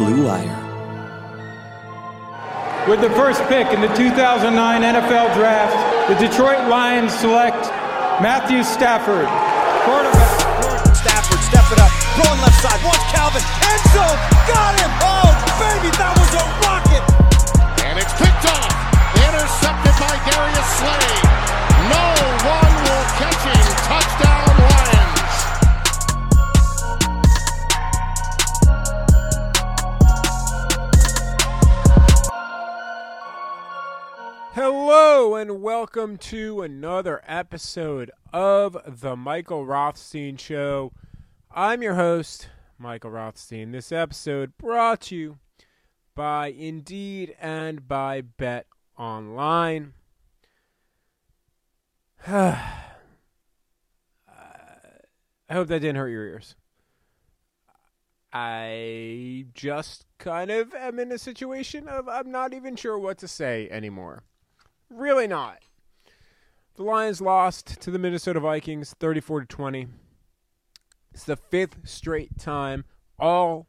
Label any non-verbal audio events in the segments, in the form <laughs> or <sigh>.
Blue Wire. With the first pick in the 2009 NFL Draft, the Detroit Lions select Matthew Stafford, quarterback. Stafford, step it up, throwing left side, wants Calvin, end zone, got him! Oh, baby, that was a rocket! And it's picked off, intercepted by Darius Slay. No one will catch him. Touchdown, Lions. Hello and welcome to another episode of the Michael Rothstein Show. I'm your host, Michael Rothstein. This episode brought to you by Indeed and by Bet Online. <sighs> I hope that didn't hurt your ears. I just kind of am in a situation of I'm not even sure what to say anymore. Really not. The Lions lost to the Minnesota Vikings 34 to 20. It's the fifth straight time all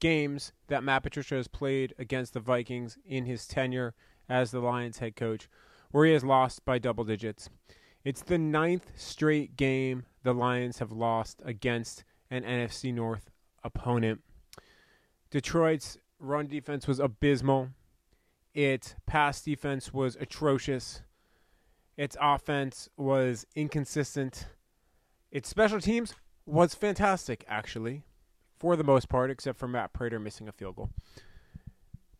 games that Matt Patricia has played against the Vikings in his tenure as the Lions head coach where he has lost by double digits. It's the ninth straight game the Lions have lost against an NFC North opponent. Detroit's run defense was abysmal. Its pass defense was atrocious. Its offense was inconsistent. Its special teams was fantastic, actually, for the most part, except for Matt Prater missing a field goal.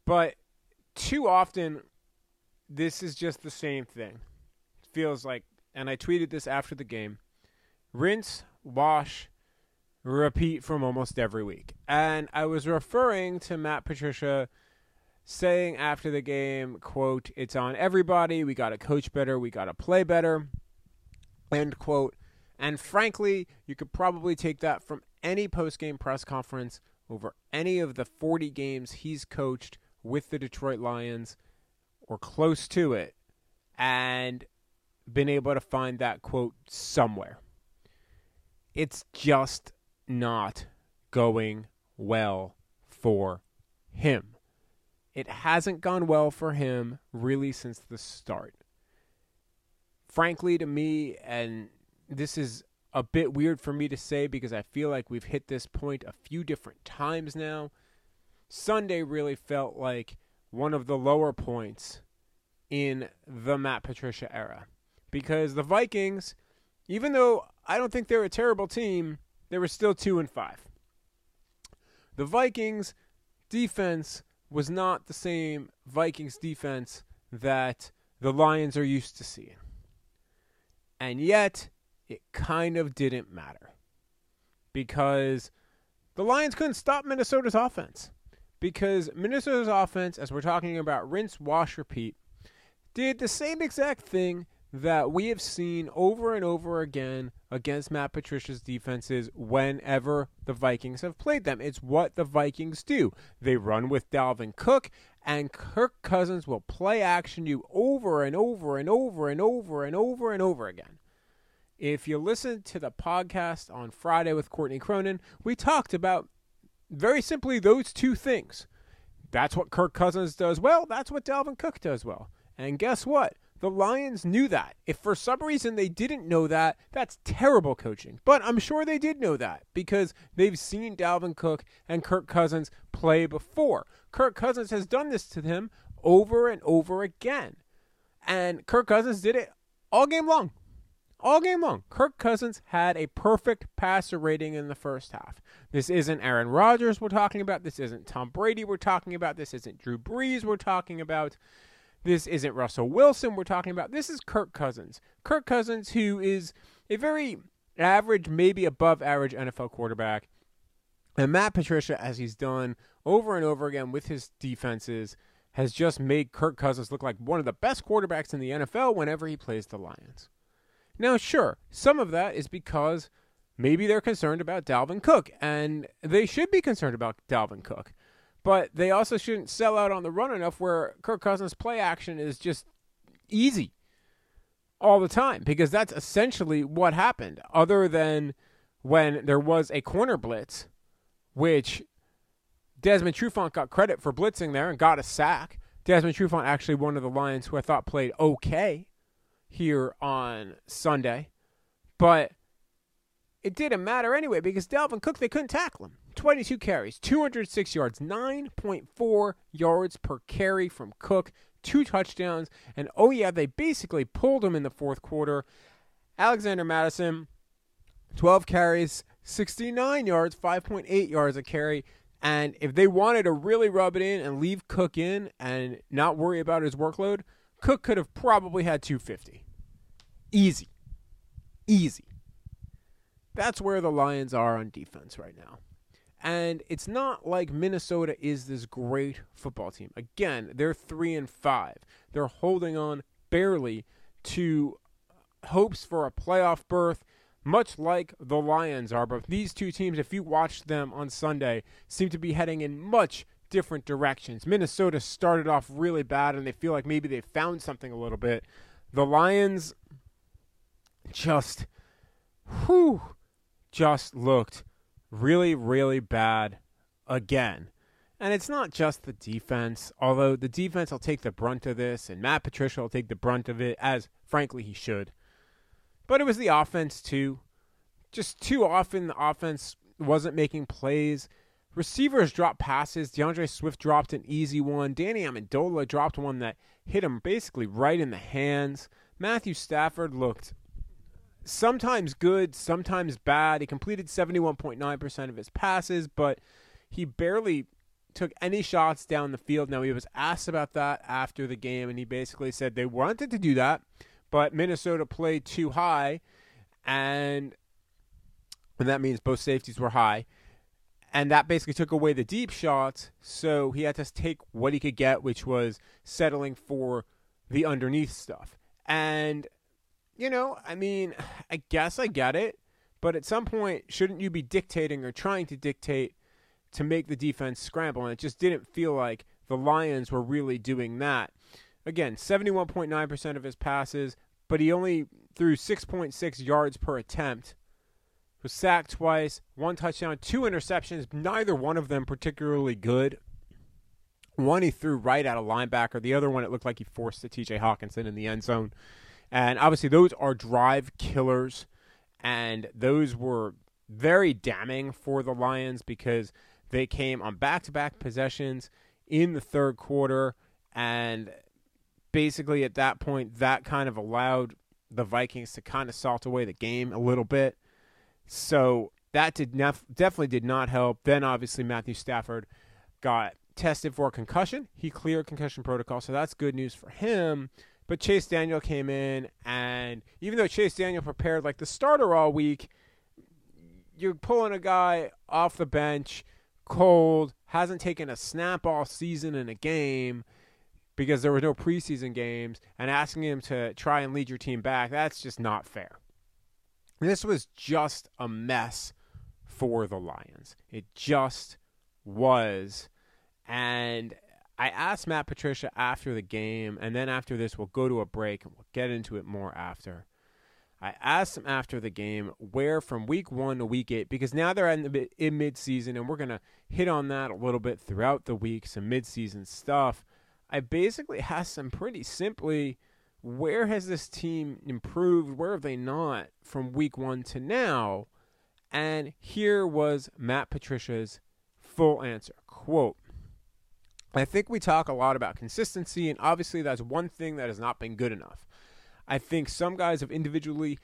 But too often, this is just the same thing. It feels like, and I tweeted this after the game rinse, wash, repeat from almost every week. And I was referring to Matt Patricia saying after the game, quote, it's on everybody. We got to coach better. We got to play better. End quote. And frankly, you could probably take that from any post-game press conference over any of the 40 games he's coached with the Detroit Lions or close to it and been able to find that quote somewhere. It's just not going well for him. It hasn't gone well for him really since the start. Frankly, to me, and this is a bit weird for me to say because I feel like we've hit this point a few different times now. Sunday really felt like one of the lower points in the Matt Patricia era because the Vikings, even though I don't think they're a terrible team, they were still 2 and 5. The Vikings defense was not the same Vikings defense that the Lions are used to seeing. And yet, it kind of didn't matter because the Lions couldn't stop Minnesota's offense. Because Minnesota's offense, as we're talking about rinse, wash, repeat, did the same exact thing that we have seen over and over again against Matt Patricia's defenses whenever the Vikings have played them. It's what the Vikings do. They run with Dalvin Cook, and Kirk Cousins will play action you over and over and over and over and over and over again. If you listen to the podcast on Friday with Courtney Cronin, we talked about very simply those two things. That's what Kirk Cousins does well. That's what Dalvin Cook does well. And guess what? The Lions knew that. If for some reason they didn't know that, that's terrible coaching. But I'm sure they did know that because they've seen Dalvin Cook and Kirk Cousins play before. Kirk Cousins has done this to them over and over again. And Kirk Cousins did it all game long all game long. Kirk Cousins had a perfect passer rating in the first half. This isn't Aaron Rodgers we're talking about. This isn't Tom Brady we're talking about. This isn't Drew Brees we're talking about. This isn't Russell Wilson we're talking about. This is Kirk Cousins. Kirk Cousins, who is a very average, maybe above average NFL quarterback, And Matt Patricia, as he's done over and over again with his defenses, has just made Kirk Cousins look like one of the best quarterbacks in the NFL whenever he plays the Lions. Now, sure, some of that is because maybe they're concerned about Dalvin Cook, and they should be concerned about Dalvin Cook. But they also shouldn't sell out on the run enough where Kirk Cousins' play action is just easy all the time because that's essentially what happened, other than when there was a corner blitz, which Desmond Trufant got credit for blitzing there and got a sack. Desmond Trufant actually one of the Lions who I thought played okay here on Sunday, but it didn't matter anyway because Dalvin Cook, they couldn't tackle him. 22 carries, 206 yards, 9.4 yards per carry from Cook, two touchdowns, and oh yeah, they basically pulled him in the fourth quarter. Alexander Mattison, 12 carries, 69 yards, 5.8 yards a carry. And if they wanted to really rub it in and leave Cook in and not worry about his workload, Cook could have probably had 250. Easy. Easy. That's where the Lions are on defense right now. And it's not like Minnesota is this great football team. Again, they're 3 and 5. They're holding on barely to hopes for a playoff berth much like the Lions are. But these two teams, if you watched them on Sunday, seem to be heading in much different directions. Minnesota started off really bad, and they feel like maybe they found something a little bit. The Lions just, whew, just looked really, really bad again. And it's not just the defense, although the defense will take the brunt of this, and Matt Patricia will take the brunt of it, as frankly he should. But it was the offense, too. Just too often, the offense wasn't making plays. Receivers dropped passes. DeAndre Swift dropped an easy one. Danny Amendola dropped one that hit him basically right in the hands. Matthew Stafford looked sometimes good, sometimes bad. He completed 71.9% of his passes, but he barely took any shots down the field. Now, he was asked about that after the game, and he basically said they wanted to do that, but Minnesota played too high, and, and that means both safeties were high. And that basically took away the deep shots, so he had to take what he could get, which was settling for the underneath stuff. And you know, I mean, <sighs> I guess I get it, but at some point, shouldn't you be dictating or trying to dictate to make the defense scramble? And it just didn't feel like the Lions were really doing that. Again, 71.9% of his passes, but he only threw 6.6 yards per attempt. Was sacked twice, one touchdown, two interceptions, neither one of them particularly good. One he threw right at a linebacker. The other one, it looked like he forced the TJ Hockenson in the end zone. And obviously, those are drive killers. And those were very damning for the Lions because they came on back to back possessions in the third quarter. And basically, at that point, that kind of allowed the Vikings to kind of salt away the game a little bit. So that did nef- definitely did not help. Then, obviously, Matthew Stafford got tested for concussion. He cleared concussion protocol, so that's good news for him. But Chase Daniel came in, and even though Chase Daniel prepared like the starter all week, you're pulling a guy off the bench, cold, hasn't taken a snap all season in a game because there were no preseason games, and asking him to try and lead your team back, that's just not fair. This was just a mess for the Lions. It just was. And I asked Matt Patricia after the game, and then after this, we'll go to a break and we'll get into it more after. I asked him after the game where from week one to week eight, because now they're in, the, in midseason, and we're going to hit on that a little bit throughout the week, some midseason stuff. I basically <laughs> asked him pretty simply where has this team improved? Where have they not from week one to now? And here was Matt Patricia's full answer. Quote, I think we talk a lot about consistency, and obviously that's one thing that has not been good enough. I think some guys have individually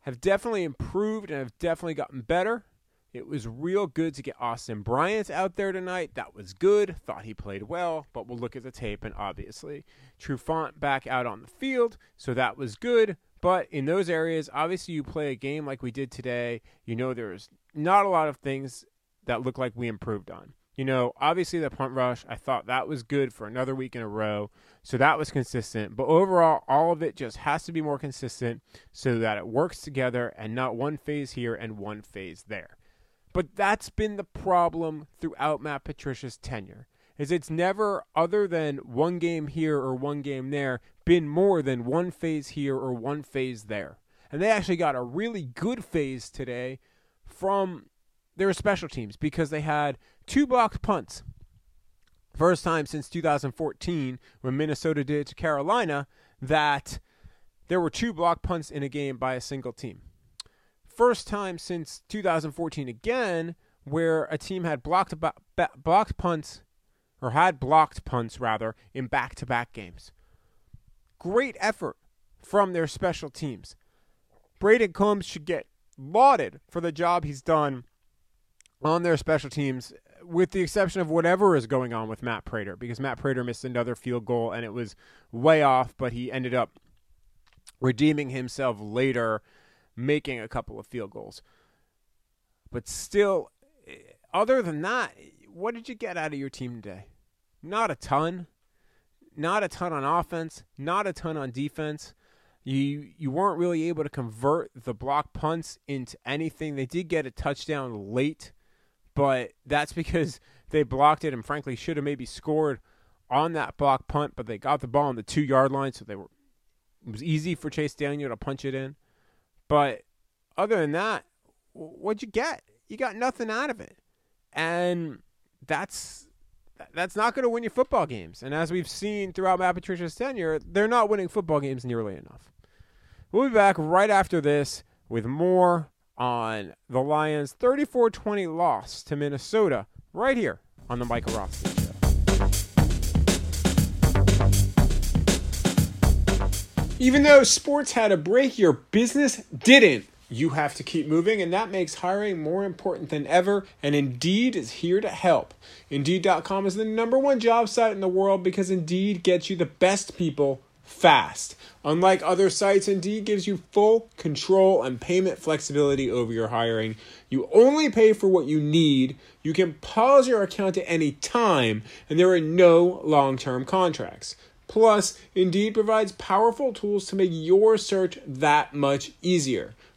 have definitely improved and have definitely gotten better. It was real good to get Austin Bryant out there tonight. That was good. Thought he played well, but we'll look at the tape and obviously Trufant back out on the field, so that was good. But in those areas, obviously you play a game like we did today. You know there's not a lot of things that look like we improved on. You know, obviously the punt rush, I thought that was good for another week in a row. So that was consistent. But overall, all of it just has to be more consistent so that it works together and not one phase here and one phase there. But that's been the problem throughout Matt Patricia's tenure. Is it's never other than one game here or one game there been more than one phase here or one phase there. And they actually got a really good phase today from their special teams because they had two blocked punts. First time since 2014 when Minnesota did it to Carolina that there were two blocked punts in a game by a single team. First time since 2014 again where a team had blocked blocked punts or had blocked punts rather in back-to-back games. Great effort from their special teams. Brayden Coombs should get lauded for the job he's done on their special teams, with the exception of whatever is going on with Matt Prater, because Matt Prater missed another field goal and it was way off, but he ended up redeeming himself later, making a couple of field goals. But still, eh, other than that, what did you get out of your team today? Not a ton. Not a ton on offense, not a ton on defense. You you weren't really able to convert the block punts into anything. They did get a touchdown late, but that's because they blocked it and frankly should have maybe scored on that block punt, but they got the ball on the two yard line, so they were it was easy for Chase Daniel to punch it in. But other than that, what'd you get? You got nothing out of it. And that's that's not going to win you football games. And as we've seen throughout Matt Patricia's tenure, they're not winning football games nearly enough. We'll be back right after this with more on the Lions' 34 20 loss to Minnesota right here on the Michael Rothstein Show. Even though sports had a break, your business didn't you have to keep moving, and that makes hiring more important than ever. And Indeed is here to help. Indeed.com is the number one job site in the world because Indeed gets you the best people fast. Unlike other sites, Indeed gives you full control and payment flexibility over your hiring. You only pay for what you need. You can pause your account at any time, and there are no long term contracts. Plus, Indeed provides powerful tools to make your search that much easier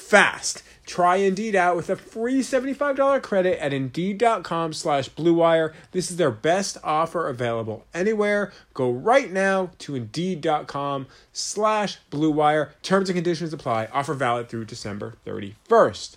fast. Try Indeed out with a free $75 credit at Indeed.com slash BlueWire. This is their best offer available anywhere. Go right now to Indeed.com slash BlueWire. Terms and conditions apply. Offer valid through December 31st.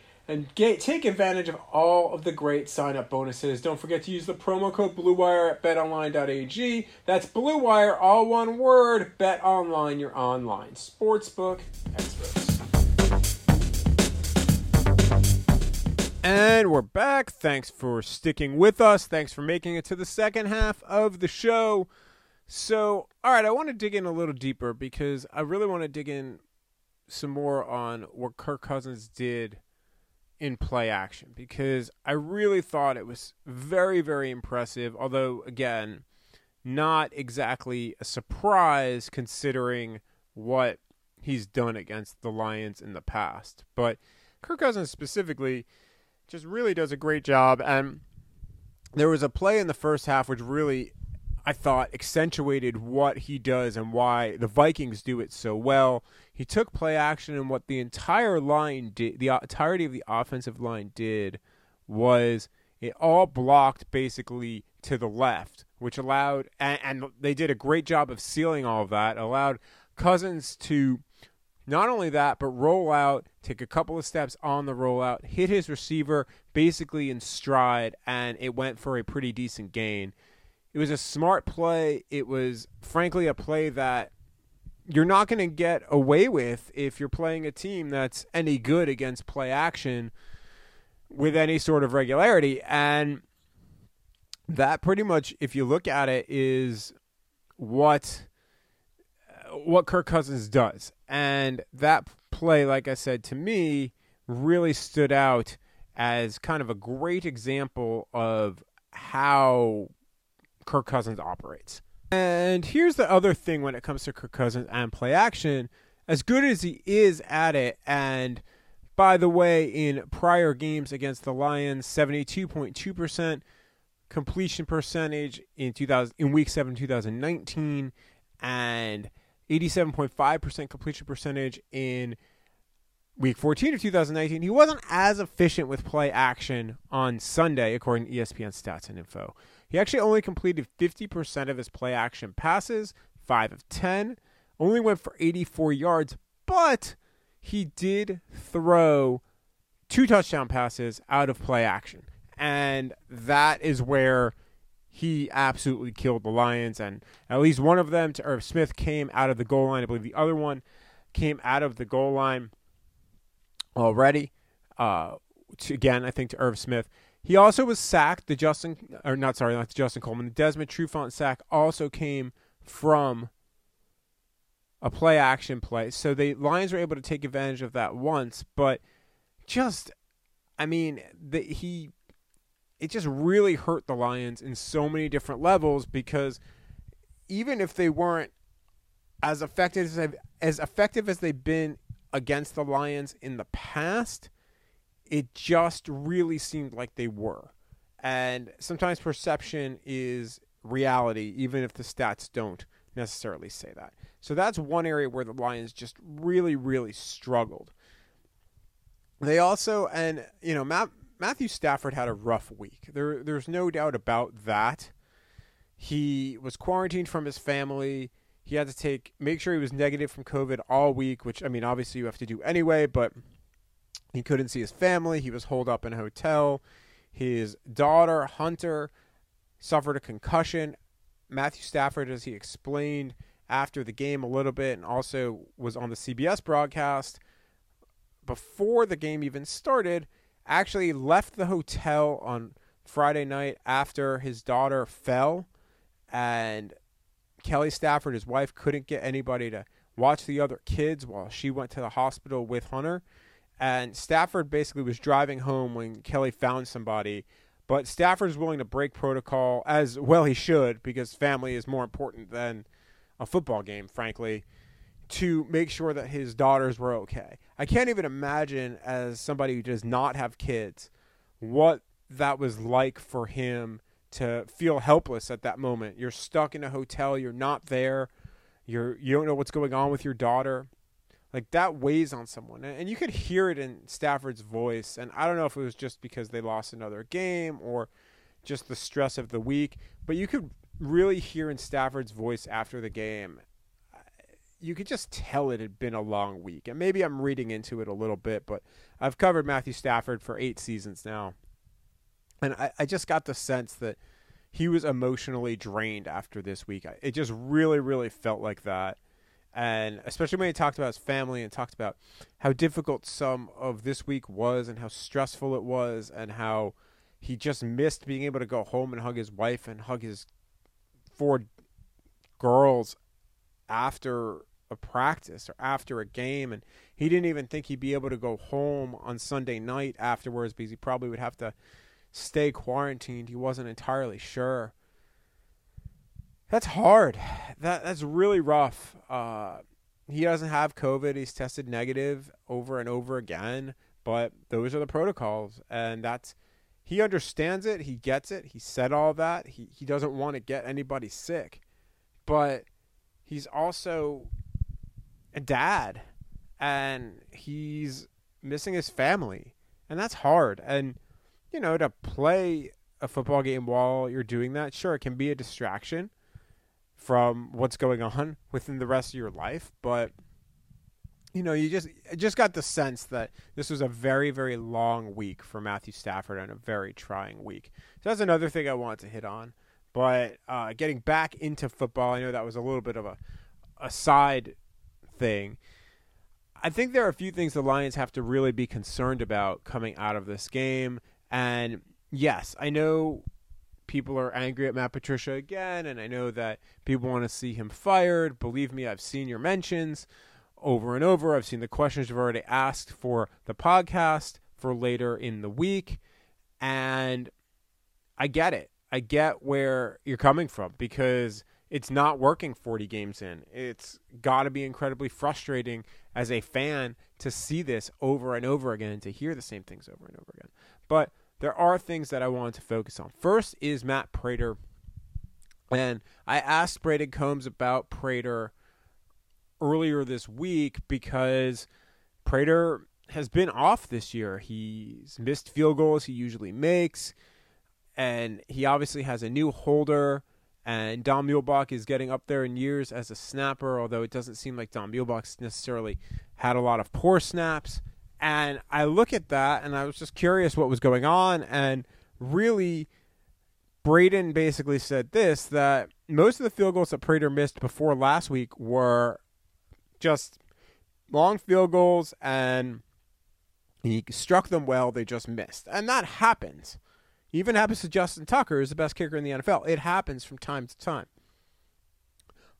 and get, take advantage of all of the great sign up bonuses. Don't forget to use the promo code BlueWire at betonline.ag. That's BlueWire, all one word. Bet Online, your online sportsbook experts. And we're back. Thanks for sticking with us. Thanks for making it to the second half of the show. So, all right, I want to dig in a little deeper because I really want to dig in some more on what Kirk Cousins did in play action because I really thought it was very, very impressive. Although, again, not exactly a surprise considering what he's done against the Lions in the past. But Kirk Cousins specifically just really does a great job. And there was a play in the first half which really I thought accentuated what he does and why the Vikings do it so well. He took play action, and what the entire line did, the entirety of the offensive line did, was it all blocked basically to the left, which allowed, and, and they did a great job of sealing all of that, allowed Cousins to not only that, but roll out, take a couple of steps on the rollout, hit his receiver basically in stride, and it went for a pretty decent gain. It was a smart play. It was, frankly, a play that you're not going to get away with if you're playing a team that's any good against play action with any sort of regularity. And that pretty much, if you look at it, is what what Kirk Cousins does. And that play, like I said, to me, really stood out as kind of a great example of how Kirk Cousins operates. And here's the other thing when it comes to Kirk Cousins and play action. As good as he is at it, and by the way, in prior games against the Lions, 72.2% completion percentage in 2000 in week 7 2019 and 87.5% completion percentage in week 14 of 2019. He wasn't as efficient with play action on Sunday according to ESPN stats and info. He actually only completed 50% of his play action passes, 5 of 10, only went for 84 yards, but he did throw two touchdown passes out of play action. And that is where he absolutely killed the Lions. And at least one of them, to Irv Smith, came out of the goal line. I believe the other one came out of the goal line already. Uh, to, again, I think to Irv Smith. He also was sacked. The Justin, or not sorry, not the Justin Coleman. The Desmond Trufant sack also came from a play action play. So the Lions were able to take advantage of that once, but just, I mean, the, he, it just really hurt the Lions in so many different levels because even if they weren't as effective as as effective as they've been against the Lions in the past, it just really seemed like they were. And sometimes perception is reality, even if the stats don't necessarily say that. So that's one area where the Lions just really, really struggled. They also, and you know, Matt, Matthew Stafford had a rough week. There, there's no doubt about that. He was quarantined from his family. He had to take make sure he was negative from COVID all week, which I mean, obviously you have to do anyway, but he couldn't see his family. He was holed up in a hotel. His daughter, Hunter, suffered a concussion. Matthew Stafford, as he explained after the game a little bit, and also was on the CBS broadcast before the game even started, actually left the hotel on Friday night after his daughter fell. And Kelly Stafford, his wife, couldn't get anybody to watch the other kids while she went to the hospital with Hunter. And Stafford basically was driving home when Kelly found somebody. But Stafford is willing to break protocol as well he should because family is more important than a football game, frankly, to make sure that his daughters were okay. I can't even imagine, as somebody who does not have kids, what that was like for him to feel helpless at that moment. You're stuck in a hotel, you're not there, you're you don't know what's going on with your daughter. Like that weighs on someone. And you could hear it in Stafford's voice. And I don't know if it was just because they lost another game or just the stress of the week but you could really hear in Stafford's voice after the game you could just tell it had been a long week. And maybe I'm reading into it a little bit but I've covered Matthew Stafford for 8 seasons now and I, I just got the sense that he was emotionally drained after this week. It just really really felt like that. And especially when he talked about his family and talked about how difficult some of this week was and how stressful it was and how he just missed being able to go home and hug his wife and hug his four girls after a practice or after a game. And he didn't even think he'd be able to go home on Sunday night afterwards because he probably would have to stay quarantined. He wasn't entirely sure. That's hard. That that's really rough. Uh, he doesn't have COVID. He's tested negative over and over again. But those are the protocols, and that's he understands it. He gets it. He said all that. He he doesn't want to get anybody sick, but he's also a dad, and he's missing his family, and that's hard. And you know to play a football game while you're doing that, sure, it can be a distraction from what's going on within the rest of your life, but you know, you just just got the sense that this was a very very long week for Matthew Stafford and a very trying week. So that's another thing I wanted to hit on. But uh, getting back into football, I know that was a little bit of a a side thing. I think there are a few things the Lions have to really be concerned about coming out of this game. And yes, I know people are angry at Matt Patricia again, and I know that people want to see him fired. Believe me, I've seen your mentions over and over. I've seen the questions you've already asked for the podcast for later in the week. And I get it. I get where you're coming from because it's not working 40 games in. It's got to be incredibly frustrating as a fan to see this over and over again and to hear the same things over and over again. But there are things that I wanted to focus on. First is Matt Prater. And I asked Brayden Coombs about Prater earlier this week because Prater has been off this year. He's missed field goals he usually makes, and he obviously has a new holder. And Don Muhlbach is getting up there in years as a snapper, although it doesn't seem like Don Muhlbach's necessarily had a lot of poor snaps. And I look at that, and I was just curious what was going on. And really, Brayden basically said this that most of the field goals that Prater missed before last week were just long field goals and he struck them well, they just missed. And that happens. Even happens to Justin Tucker, who's the best kicker in the NFL. It happens from time to time.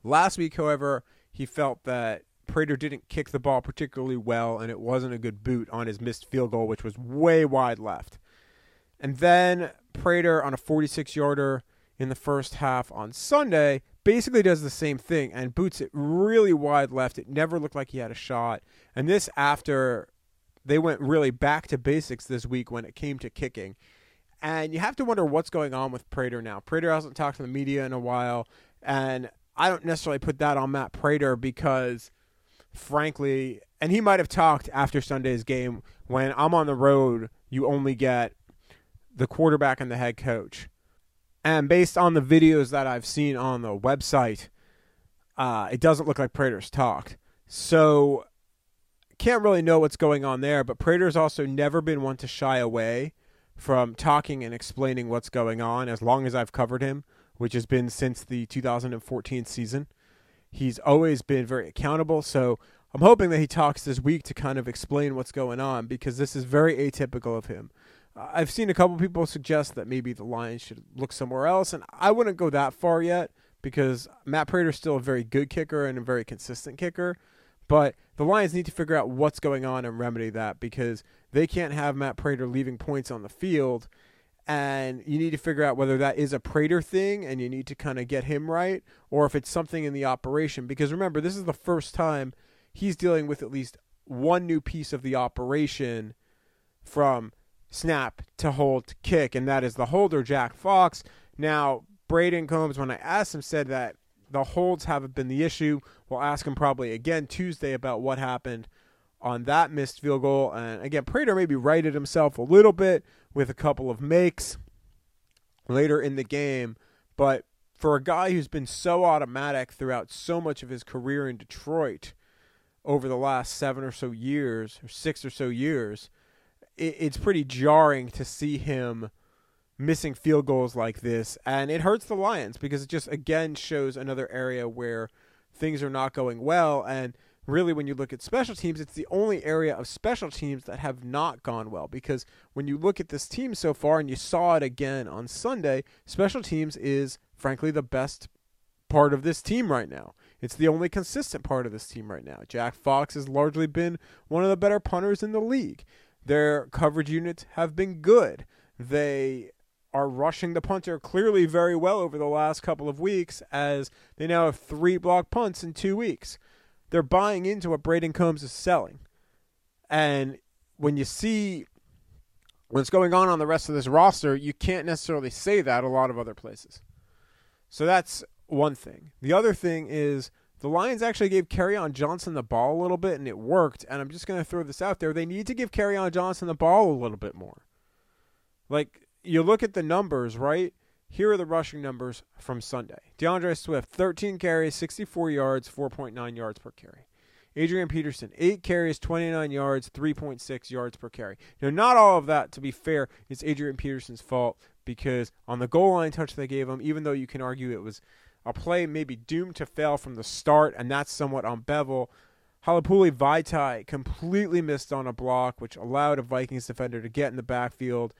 Last week, however, he felt that Prater didn't kick the ball particularly well, and it wasn't a good boot on his missed field goal, which was way wide left. And then Prater on a 46 yarder in the first half on Sunday basically does the same thing and boots it really wide left. It never looked like he had a shot. And this after they went really back to basics this week when it came to kicking. And you have to wonder what's going on with Prater now. Prater hasn't talked to the media in a while, and I don't necessarily put that on Matt Prater because, frankly, and he might have talked after Sunday's game when I'm on the road, you only get the quarterback and the head coach. And based on the videos that I've seen on the website, uh, it doesn't look like Prater's talked. So can't really know what's going on there, but Prater's also never been one to shy away from talking and explaining what's going on as long as I've covered him, which has been since the 2014 season. He's always been very accountable, so I'm hoping that he talks this week to kind of explain what's going on because this is very atypical of him. I've seen a couple people suggest that maybe the Lions should look somewhere else, and I wouldn't go that far yet because Matt Prater's still a very good kicker and a very consistent kicker. But the Lions need to figure out what's going on and remedy that because they can't have Matt Prater leaving points on the field. And you need to figure out whether that is a Prater thing and you need to kind of get him right or if it's something in the operation. Because remember, this is the first time he's dealing with at least one new piece of the operation from snap to hold to kick, and that is the holder, Jack Fox. Now, Brayden Coombs, when I asked him, said that the holds haven't been the issue. We'll ask him probably again Tuesday about what happened on that missed field goal. And again, Prater maybe righted himself a little bit with a couple of makes later in the game. But for a guy who's been so automatic throughout so much of his career in Detroit over the last seven or so years, or six or so years, it, it's pretty jarring to see him missing field goals like this, and it hurts the Lions because it just again shows another area where things are not going well. And really, when you look at special teams, it's the only area of special teams that have not gone well. Because when you look at this team so far, and you saw it again on Sunday, special teams is frankly the best part of this team right now. It's the only consistent part of this team right now. Jack Fox has largely been one of the better punters in the league. Their coverage units have been good. They are rushing the punter clearly very well over the last couple of weeks as they now have three block punts in two weeks. They're buying into what Brayden Coombs is selling. And when you see what's going on on the rest of this roster, you can't necessarily say that a lot of other places. So that's one thing. The other thing is the Lions actually gave Kerryon Johnson the ball a little bit and it worked. And I'm just going to throw this out there. They need to give Kerryon Johnson the ball a little bit more. Like, you look at the numbers, right? Here are the rushing numbers from Sunday. DeAndre Swift, 13 carries, 64 yards, 4.9 yards per carry. Adrian Peterson, 8 carries, 29 yards, 3.6 yards per carry. Now, not all of that, to be fair, is Adrian Peterson's fault because on the goal line touch they gave him, even though you can argue it was a play maybe doomed to fail from the start, and that's somewhat on Bevell. Halapoulivaati Vaitai completely missed on a block, which allowed a Vikings defender to get in the backfield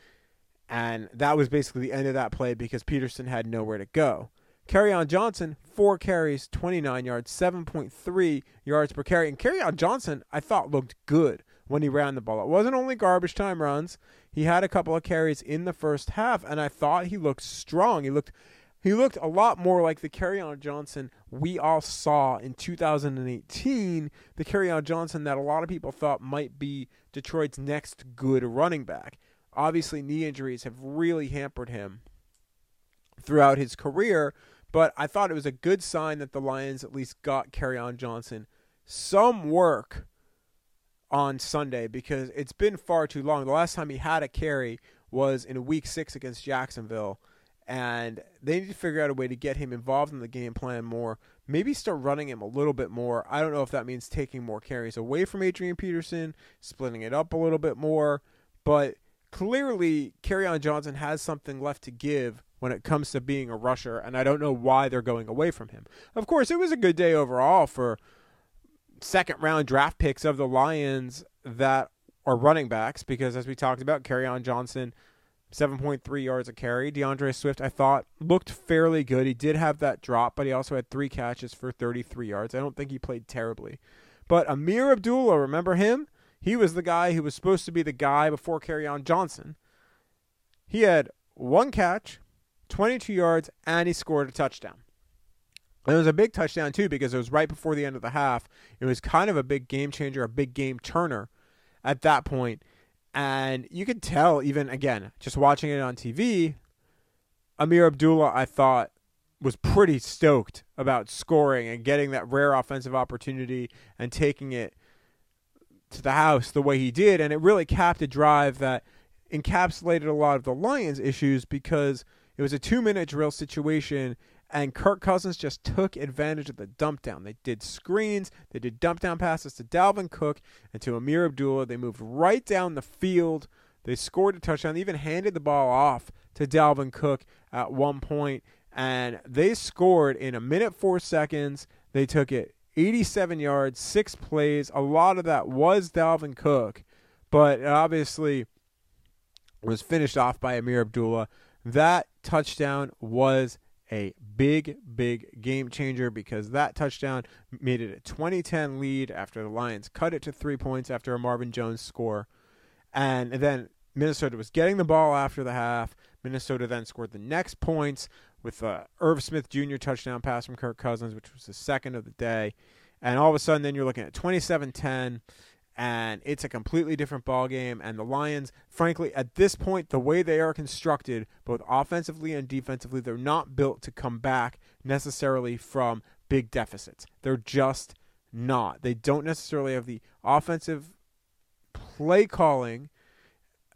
and that was basically the end of that play because Peterson had nowhere to go. Kerryon Johnson, four carries, 29 yards, 7.3 yards per carry. And Kerryon Johnson, I thought looked good when he ran the ball. It wasn't only garbage time runs. He had a couple of carries in the first half, and I thought he looked strong. He looked he looked a lot more like the Kerryon Johnson we all saw in 2018, the Kerryon Johnson that a lot of people thought might be Detroit's next good running back. Obviously, knee injuries have really hampered him throughout his career, but I thought it was a good sign that the Lions at least got on Johnson some work on Sunday because it's been far too long. The last time he had a carry was in week six against Jacksonville, and they need to figure out a way to get him involved in the game plan more. Maybe start running him a little bit more. I don't know if that means taking more carries away from Adrian Peterson, splitting it up a little bit more, but clearly on Johnson has something left to give when it comes to being a rusher, and I don't know why they're going away from him. Of course, it was a good day overall for second round draft picks of the Lions that are running backs because, as we talked about, on Johnson. 7.3 yards a carry. DeAndre Swift, I thought, looked fairly good. He did have that drop, but he also had three catches for 33 yards. I don't think he played terribly. But Amir Abdullah, remember him? He was the guy who was supposed to be the guy before Kerryon Johnson. He had one catch, 22 yards, and he scored a touchdown. And it was a big touchdown, too, because it was right before the end of the half. It was kind of a big game changer, a big game turner at that point. And you could tell, even again, just watching it on TV, Amir Abdullah, I thought, was pretty stoked about scoring and getting that rare offensive opportunity and taking it to the house the way he did, and it really capped a drive that encapsulated a lot of the Lions' issues because it was a two-minute drill situation, and Kirk Cousins just took advantage of the dump down. They did screens, they did dump down passes to Dalvin Cook and to Amir Abdullah. They moved right down the field. They scored a touchdown. They even handed the ball off to Dalvin Cook at one point, and they scored in a minute four seconds. They took it 87 yards, six plays. A lot of that was Dalvin Cook, but obviously was finished off by Amir Abdullah. That touchdown was a big, big game changer because that touchdown made it a 2010 lead after the Lions cut it to three points after a Marvin Jones score. And then Minnesota was getting the ball after the half. Minnesota then scored the next points with a Irv Smith Jr. touchdown pass from Kirk Cousins, which was the second of the day. And all of a sudden, then you're looking at 27 10, and it's a completely different ball game. And the Lions, frankly, at this point, the way they are constructed, both offensively and defensively, they're not built to come back necessarily from big deficits. They're just not. They don't necessarily have the offensive play calling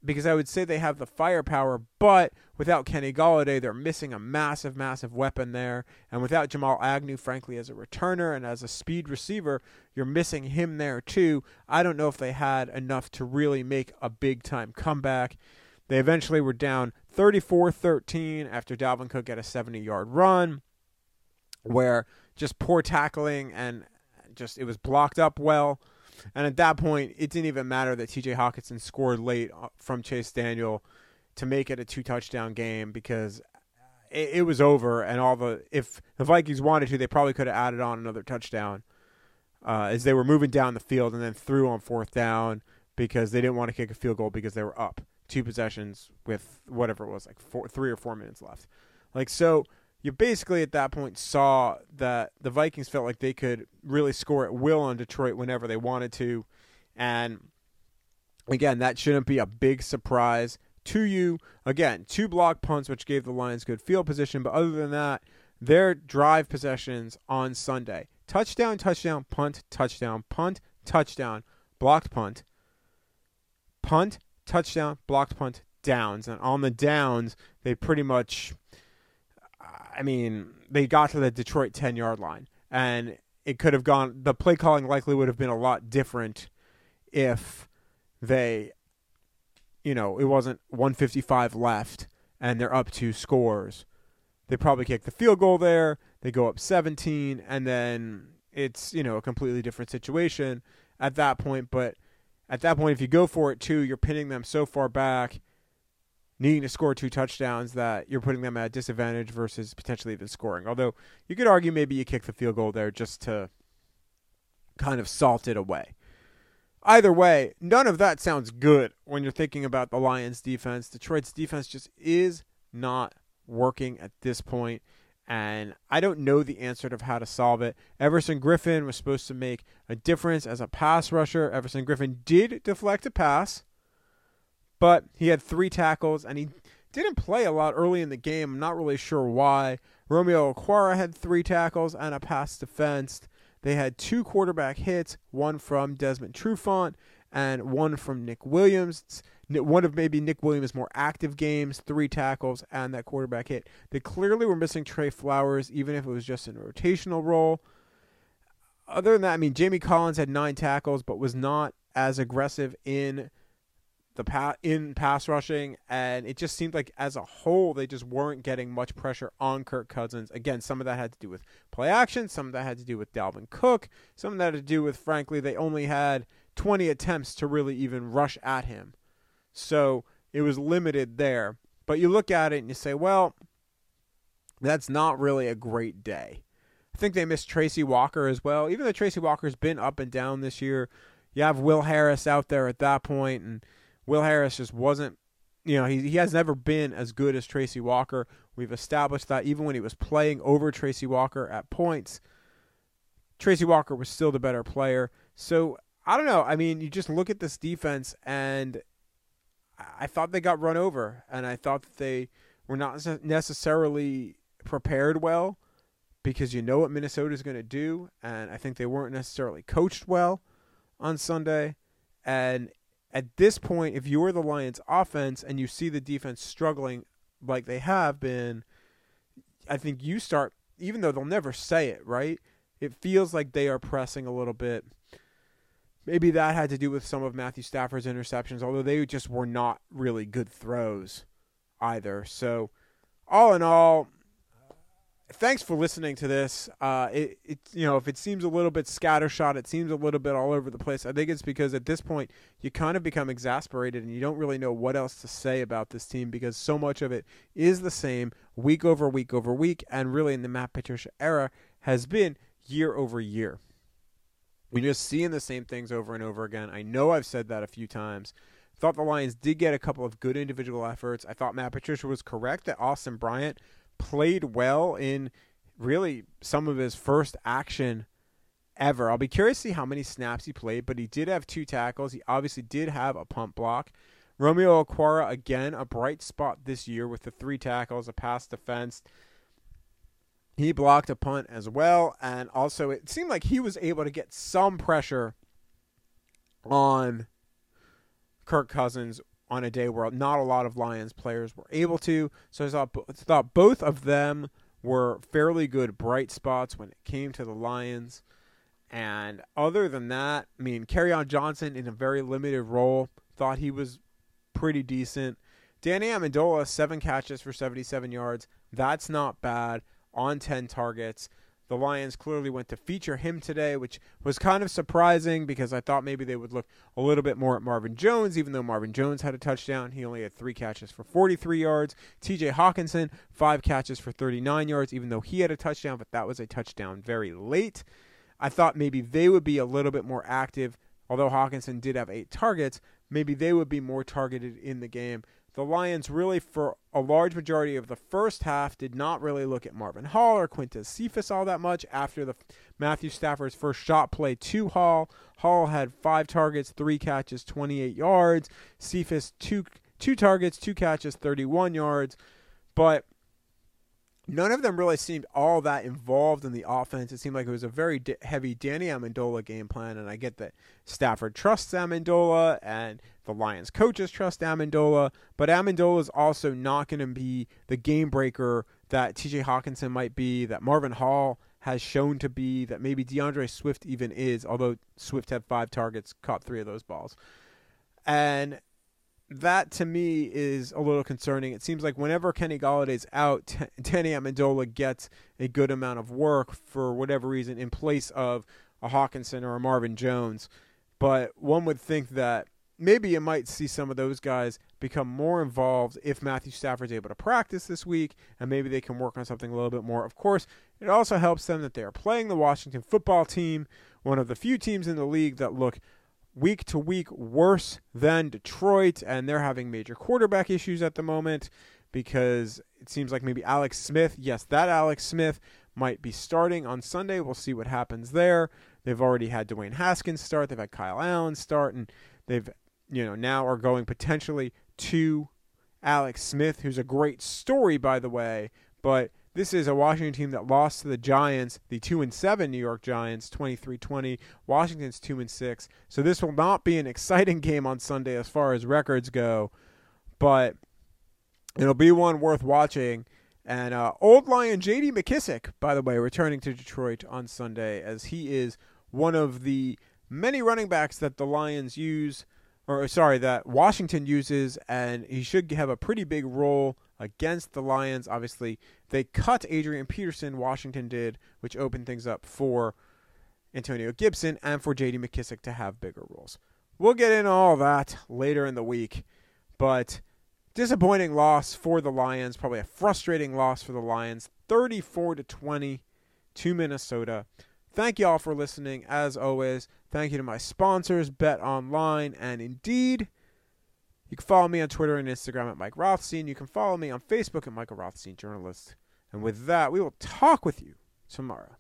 because I would say they have the firepower, but without Kenny Golladay, they're missing a massive, massive weapon there. And without Jamal Agnew, frankly, as a returner and as a speed receiver, you're missing him there too. I don't know if they had enough to really make a big time comeback. They eventually were down 34 13 after Dalvin Cook had a 70 yard run, where just poor tackling and just it was blocked up well. And at that point, it didn't even matter that TJ Hockenson scored late uh, from Chase Daniel to make it a two touchdown game because it, it, was over. And all the if the Vikings wanted to, they probably could have added on another touchdown uh, as they were moving down the field and then threw on fourth down because they didn't want to kick a field goal because they were up two possessions with whatever it was like four, three or four minutes left. Like so you basically at that point saw that the Vikings felt like they could really score at will on Detroit whenever they wanted to. And again, that shouldn't be a big surprise to you. Again, two block punts, which gave the Lions good field position. But other than that, their drive possessions on Sunday touchdown, touchdown, punt, touchdown, punt, touchdown, blocked punt, punt, touchdown, blocked punt, downs, and on the downs, they pretty much, I mean, they got to the Detroit 10 yard line, and it could have gone, the play calling likely would have been a lot different if they, you know, it wasn't 155 left and they're up two scores. They probably kick the field goal there, they go up 17, and then it's, you know, a completely different situation at that point. But at that point, if you go for it too, you're pinning them so far back, needing to score two touchdowns that you're putting them at a disadvantage versus potentially even scoring. Although you could argue maybe you kick the field goal there just to kind of salt it away. Either way, none of that sounds good when you're thinking about the Lions defense. Detroit's defense just is not working at this point and I don't know the answer to how to solve it. Everson Griffen was supposed to make a difference as a pass rusher. Everson Griffen did deflect a pass, but he had three tackles and he didn't play a lot early in the game. I'm not really sure why. Romeo Okwara had three tackles and a pass defense. They had two quarterback hits, one from Desmond Trufant and one from Nick Williams one of maybe Nick Williams' more active games, three tackles, and that quarterback hit. They clearly were missing Trey Flowers, even if it was just in a rotational role. Other than that, I mean, Jamie Collins had nine tackles, but was not as aggressive in the pa- in pass rushing, and it just seemed like as a whole they just weren't getting much pressure on Kirk Cousins. Again, some of that had to do with play action, some of that had to do with Dalvin Cook, some of that had to do with, frankly, they only had 20 attempts to really even rush at him. So it was limited there. But you look at it and you say, well, that's not really a great day. I think they missed Tracy Walker as well. Even though Tracy Walker's been up and down this year, you have Will Harris out there at that point, and Will Harris just wasn't, you know, he, he has never been as good as Tracy Walker. We've established that even when he was playing over Tracy Walker at points, Tracy Walker was still the better player. So I don't know. I mean, you just look at this defense, and I thought they got run over, and I thought that they were not necessarily prepared well because you know what Minnesota is going to do, and I think they weren't necessarily coached well on Sunday. And at this point, if you're the Lions offense and you see the defense struggling like they have been, I think you start, even though they'll never say it, right? It feels like they are pressing a little bit Maybe that had to do with some of Matthew Stafford's interceptions, although they just were not really good throws either. So, all in all, thanks for listening to this. Uh, it, it, you know, if it seems a little bit scattershot, it seems a little bit all over the place. I think it's because at this point you kind of become exasperated and you don't really know what else to say about this team because so much of it is the same week over week over week, and really in the Matt Patricia era has been year over year. We're just seeing the same things over and over again. I know I've said that a few times. Thought the Lions did get a couple of good individual efforts. I thought Matt Patricia was correct that Austin Bryant played well in really some of his first action ever. I'll be curious to see how many snaps he played, but he did have two tackles. He obviously did have a pump block. Romeo Okwara, again, a bright spot this year with the three tackles, a pass defense. He blocked a punt as well, and also it seemed like he was able to get some pressure on Kirk Cousins on a day where not a lot of Lions players were able to. So I thought, thought both of them were fairly good bright spots when it came to the Lions. And other than that, I mean, Kerryon Johnson in a very limited role, thought he was pretty decent. Danny Amendola, seven catches for 77 yards. That's not bad on 10 targets. The Lions clearly went to feature him today, which was kind of surprising because I thought maybe they would look a little bit more at Marvin Jones, even though Marvin Jones had a touchdown. He only had three catches for 43 yards. TJ Hockenson, five catches for 39 yards, even though he had a touchdown, but that was a touchdown very late. I thought maybe they would be a little bit more active, although Hockenson did have eight targets. Maybe they would be more targeted in the game the Lions really, for a large majority of the first half, did not really look at Marvin Hall or Quintez Cephus all that much after the Matthew Stafford's first shot play to Hall. Hall had five targets, three catches, 28 yards. Cephus, two, two targets, two catches, 31 yards. But none of them really seemed all that involved in the offense. It seemed like it was a very d- heavy Danny Amendola game plan, and I get that Stafford trusts Amendola and the Lions coaches trust Amendola, but Amendola is also not going to be the game breaker that TJ Hockenson might be, that Marvin Hall has shown to be, that maybe DeAndre Swift even is, although Swift had five targets, caught three of those balls. And that to me is a little concerning. It seems like whenever Kenny Golladay's out, <laughs> T- Danny Amendola gets a good amount of work for whatever reason in place of a Hockenson or a Marvin Jones. But one would think that maybe you might see some of those guys become more involved if Matthew Stafford's able to practice this week and maybe they can work on something a little bit more. Of course, it also helps them that they are playing the Washington football team, one of the few teams in the league that look week to week worse than Detroit, and they're having major quarterback issues at the moment because it seems like maybe Alex Smith, yes, that Alex Smith might be starting on Sunday. We'll see what happens there. They've already had Dwayne Haskins start, they've had Kyle Allen start, and they've, you know, now are going potentially to Alex Smith, who's a great story, by the way, but this is a Washington team that lost to the Giants, the 2 and 7 New York Giants, 23-20. Washington's 2 and 6. So this will not be an <laughs> exciting game on Sunday as far as records go, but it'll be one worth watching. And uh, old Lion J.D. McKissic, by the way, returning to Detroit on Sunday, as he is one of the many running backs that the Lions use, or sorry, that Washington uses, and he should have a pretty big role against the Lions. Obviously, they cut Adrian Peterson, Washington did, which opened things up for Antonio Gibson and for J.D. McKissic to have bigger roles. We'll get into all that later in the week, but disappointing loss for the Lions, probably a frustrating loss for the Lions, 34 to 20 to Minnesota. Thank you all for listening. As always, thank you to my sponsors, Bet Online and Indeed. You can follow me on Twitter and Instagram at Mike Rothstein. You can follow me on Facebook at Michael Rothstein Journalist. And with that, we will talk with you tomorrow.